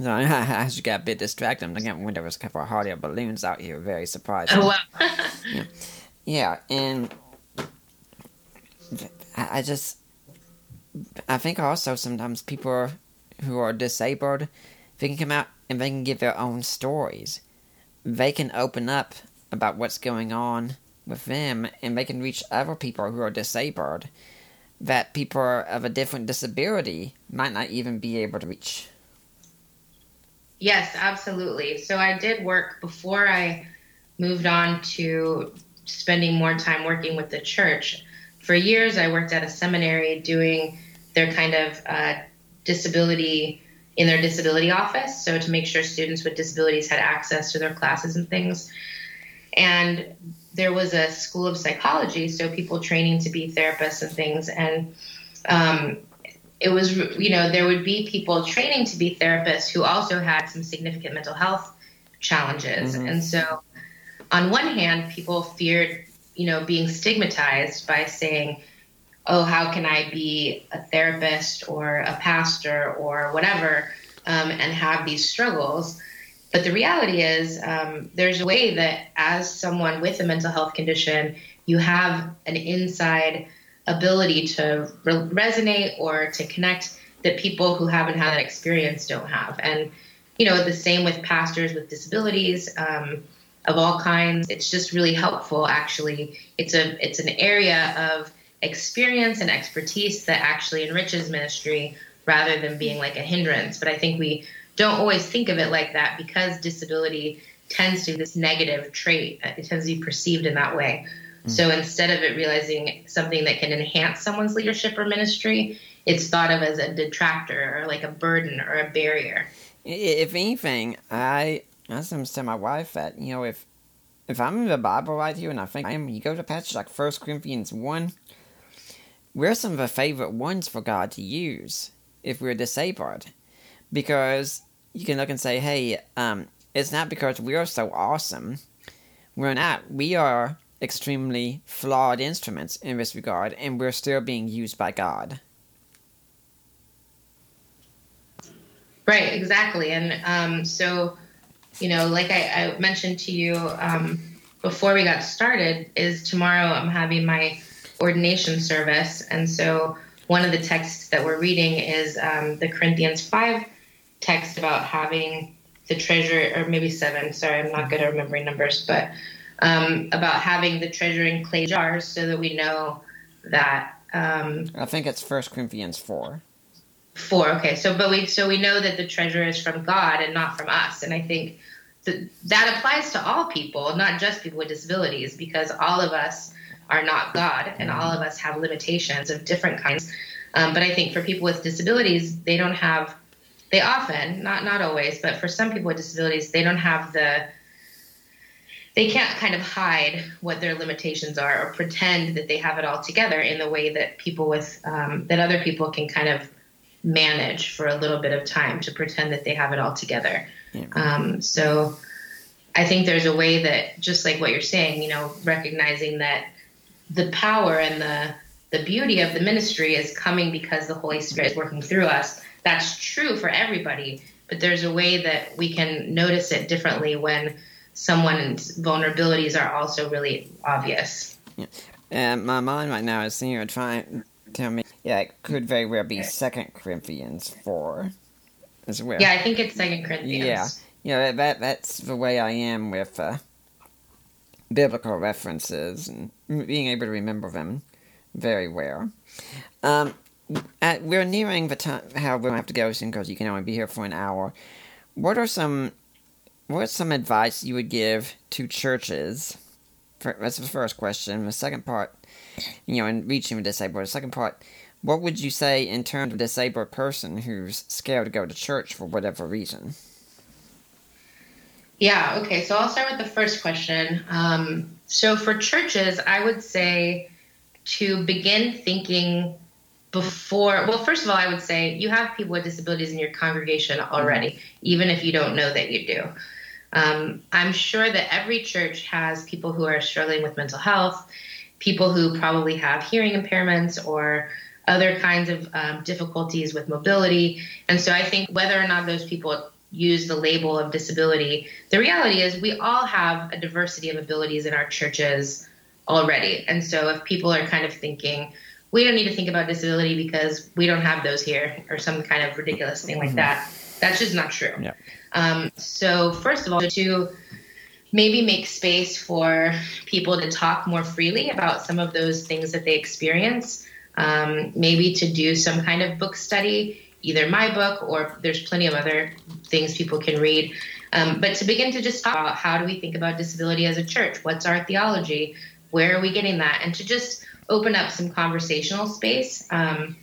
so I just got a bit distracted. I'm looking when there was a couple of air balloons out here. Very surprised. Oh wow! yeah. yeah, and I, I just I think also sometimes people who are disabled, they can come out and they can give their own stories. They can open up about what's going on with them, and they can reach other people who are disabled that people of a different disability might not even be able to reach. Yes, absolutely. So I did work before I moved on to spending more time working with the church. For years, I worked at a seminary doing their kind of uh, disability in their disability office, so to make sure students with disabilities had access to their classes and things. And there was a school of psychology, so people training to be therapists and things. And um, it was you know there would be people training to be therapists who also had some significant mental health challenges mm-hmm. and so on one hand people feared you know being stigmatized by saying oh how can i be a therapist or a pastor or whatever um, and have these struggles but the reality is um, there's a way that as someone with a mental health condition you have an inside ability to re- resonate or to connect that people who haven't had that experience don't have. And, you know, the same with pastors with disabilities um, of all kinds. It's just really helpful, actually. It's a it's an area of experience and expertise that actually enriches ministry rather than being like a hindrance. But I think we don't always think of it like that because disability tends to this negative trait. It tends to be perceived in that way. Mm. So instead of it realizing something that can enhance someone's leadership or ministry, it's thought of as a detractor or like a burden or a barrier. If anything, I I sometimes tell my wife that you know if if I'm in the Bible right here and I think I am, you go to passage like First Corinthians one. We're some of the favorite ones for God to use if we're disabled, because you can look and say, hey, um, it's not because we are so awesome. We're not. We are extremely flawed instruments in this regard, and we're still being used by God. Right, exactly. And um, so, you know, like I, I mentioned to you um, before we got started, is tomorrow I'm having my ordination service. And so one of the texts that we're reading is um, the Corinthians 5 text about having the treasure, or maybe 7. Sorry, I'm not good at remembering numbers, but um, about having the treasure in clay jars so that we know that. Um, I think it's First Corinthians 4. Four. Okay. So, but we so we know that the treasure is from God and not from us, and I think that that applies to all people, not just people with disabilities, because all of us are not God, and all of us have limitations of different kinds. Um, but I think for people with disabilities, they don't have. They often, not not always, but for some people with disabilities, they don't have the they can't kind of hide what their limitations are or pretend that they have it all together in the way that people with um, that other people can kind of manage for a little bit of time to pretend that they have it all together. Yeah. Um, so I think there's a way that, just like what you're saying, you know, recognizing that the power and the the beauty of the ministry is coming because the Holy Spirit is working through us. That's true for everybody, but there's a way that we can notice it differently when someone's vulnerabilities are also really obvious. Yeah. And my mind right now is sitting here trying to tell me. Yeah, it could very well be Second Corinthians four, as well. Yeah, I think it's Second Corinthians. Yeah, yeah. That that's the way I am with uh, biblical references and being able to remember them very well. Um, at, we're nearing the time how we'll have to go soon because you can only be here for an hour. What are some what's some advice you would give to churches? For, that's the first question. The second part you know, in reaching the disabled. The second part, what would you say in terms of a disabled person who's scared to go to church for whatever reason? Yeah, okay, so I'll start with the first question. Um, so for churches, I would say to begin thinking before, well, first of all, I would say you have people with disabilities in your congregation already, even if you don't know that you do. Um, I'm sure that every church has people who are struggling with mental health people who probably have hearing impairments or other kinds of um, difficulties with mobility. And so I think whether or not those people use the label of disability, the reality is we all have a diversity of abilities in our churches already. And so if people are kind of thinking, we don't need to think about disability because we don't have those here, or some kind of ridiculous thing like mm-hmm. that, that's just not true. Yeah. Um, so, first of all, to maybe make space for people to talk more freely about some of those things that they experience. Um, maybe to do some kind of book study, either my book or there's plenty of other things people can read. Um, but to begin to just talk about how do we think about disability as a church? What's our theology? Where are we getting that? And to just open up some conversational space. Um,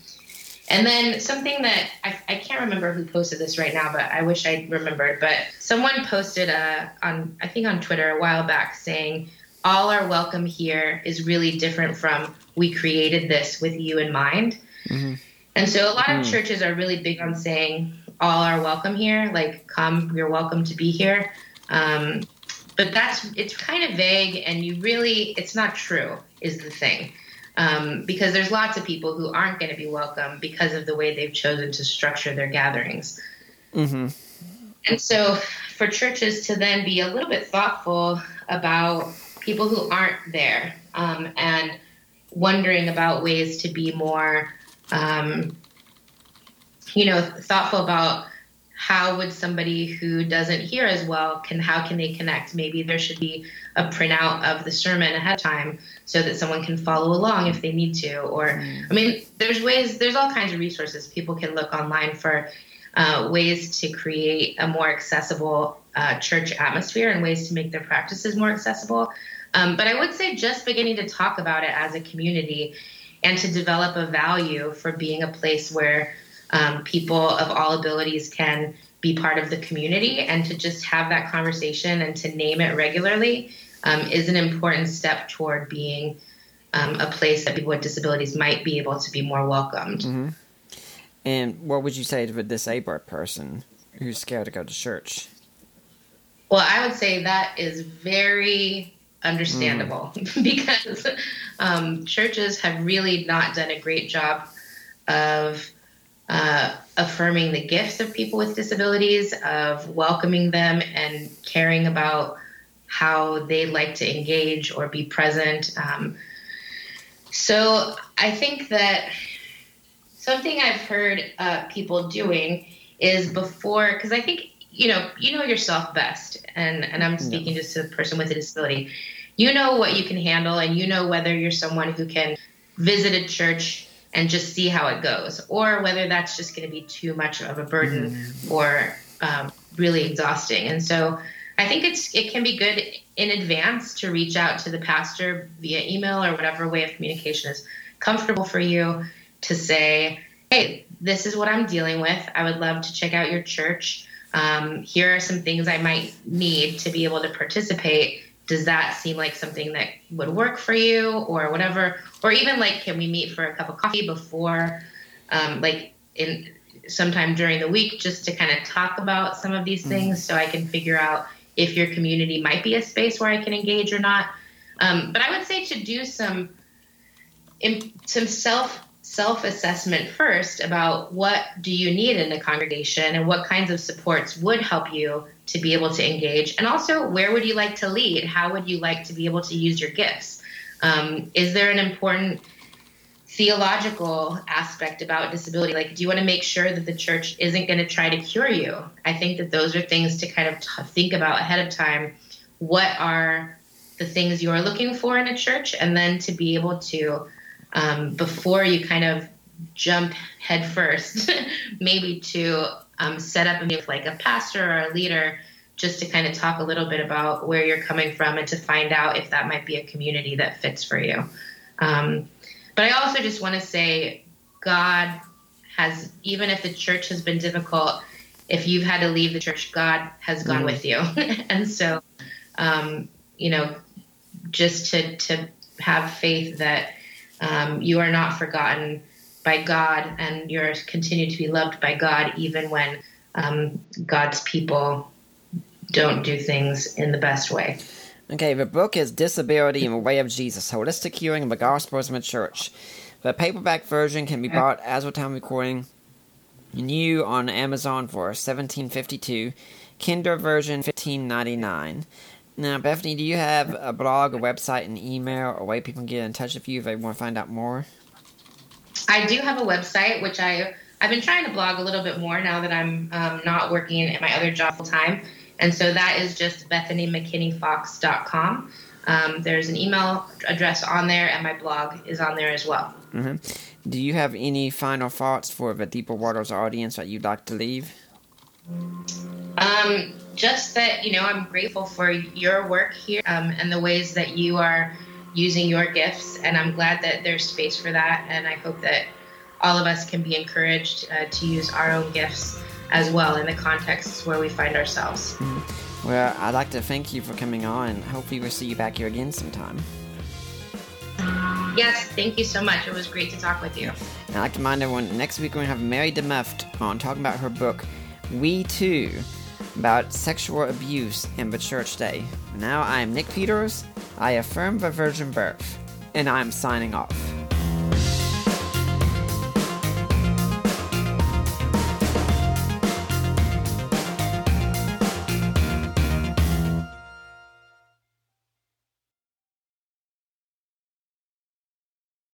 and then something that I, I, can't remember who posted this right now, but I wish I remembered. But someone posted a, uh, on I think on Twitter a while back saying all are welcome here is really different from we created this with you in mind. Mm-hmm. And so a lot of mm. churches are really big on saying all are welcome here, like come, you're welcome to be here. Um, but that's it's kind of vague, and you really it's not true is the thing um, because there's lots of people who aren't going to be welcome because of the way they've chosen to structure their gatherings. Mm-hmm. And so, for churches to then be a little bit thoughtful about people who aren't there um, and wondering about ways to be more, um, you know, thoughtful about how would somebody who doesn't hear as well can how can they connect maybe there should be a printout of the sermon ahead of time so that someone can follow along if they need to or i mean there's ways there's all kinds of resources people can look online for uh, ways to create a more accessible uh, church atmosphere and ways to make their practices more accessible. Um, but I would say just beginning to talk about it as a community and to develop a value for being a place where um, people of all abilities can be part of the community and to just have that conversation and to name it regularly um, is an important step toward being um, a place that people with disabilities might be able to be more welcomed. Mm-hmm. And what would you say to a disabled person who's scared to go to church? Well, I would say that is very understandable mm. because um, churches have really not done a great job of uh, affirming the gifts of people with disabilities, of welcoming them and caring about how they like to engage or be present. Um, so I think that something I've heard uh, people doing is before, because I think you know you know yourself best, and and I'm speaking just to a person with a disability. You know what you can handle, and you know whether you're someone who can visit a church and just see how it goes, or whether that's just going to be too much of a burden mm-hmm. or um, really exhausting. And so I think it's it can be good in advance to reach out to the pastor via email or whatever way of communication is comfortable for you to say, hey, this is what I'm dealing with. I would love to check out your church. Um, here are some things I might need to be able to participate does that seem like something that would work for you or whatever or even like can we meet for a cup of coffee before um, like in sometime during the week just to kind of talk about some of these mm-hmm. things so i can figure out if your community might be a space where i can engage or not um, but i would say to do some some self self assessment first about what do you need in the congregation and what kinds of supports would help you to be able to engage? And also, where would you like to lead? How would you like to be able to use your gifts? Um, is there an important theological aspect about disability? Like, do you want to make sure that the church isn't going to try to cure you? I think that those are things to kind of t- think about ahead of time. What are the things you are looking for in a church? And then to be able to, um, before you kind of jump headfirst, maybe to um, set up a like a pastor or a leader just to kind of talk a little bit about where you're coming from and to find out if that might be a community that fits for you. Um, but I also just want to say, God has, even if the church has been difficult, if you've had to leave the church, God has gone mm-hmm. with you. and so, um, you know, just to, to have faith that um, you are not forgotten by God and you're continued to be loved by God even when um, God's people don't do things in the best way. Okay, the book is Disability in the Way of Jesus Holistic Healing of the Gospels in the Church. The paperback version can be bought as of time recording new on Amazon for seventeen fifty two, Kindle version fifteen ninety nine. Now, Bethany, do you have a blog, a website, an email, or a way people can get in touch with you if they want to find out more? I do have a website, which I I've been trying to blog a little bit more now that I'm um, not working at my other job full time, and so that is just BethanyMcKinneyFox.com. Um, there's an email address on there, and my blog is on there as well. Mm-hmm. Do you have any final thoughts for the Deeper Waters audience that you'd like to leave? Um, just that you know, I'm grateful for your work here um, and the ways that you are using your gifts. And I'm glad that there's space for that. And I hope that all of us can be encouraged uh, to use our own gifts as well in the contexts where we find ourselves. Mm-hmm. Well, I'd like to thank you for coming on and hopefully we'll see you back here again sometime. Yes, thank you so much. It was great to talk with you. And I'd like to remind everyone next week we're going to have Mary DeMuth on talking about her book, We Too, about sexual abuse in the church day. Now I am Nick Peters. I affirm the virgin birth, and I'm signing off.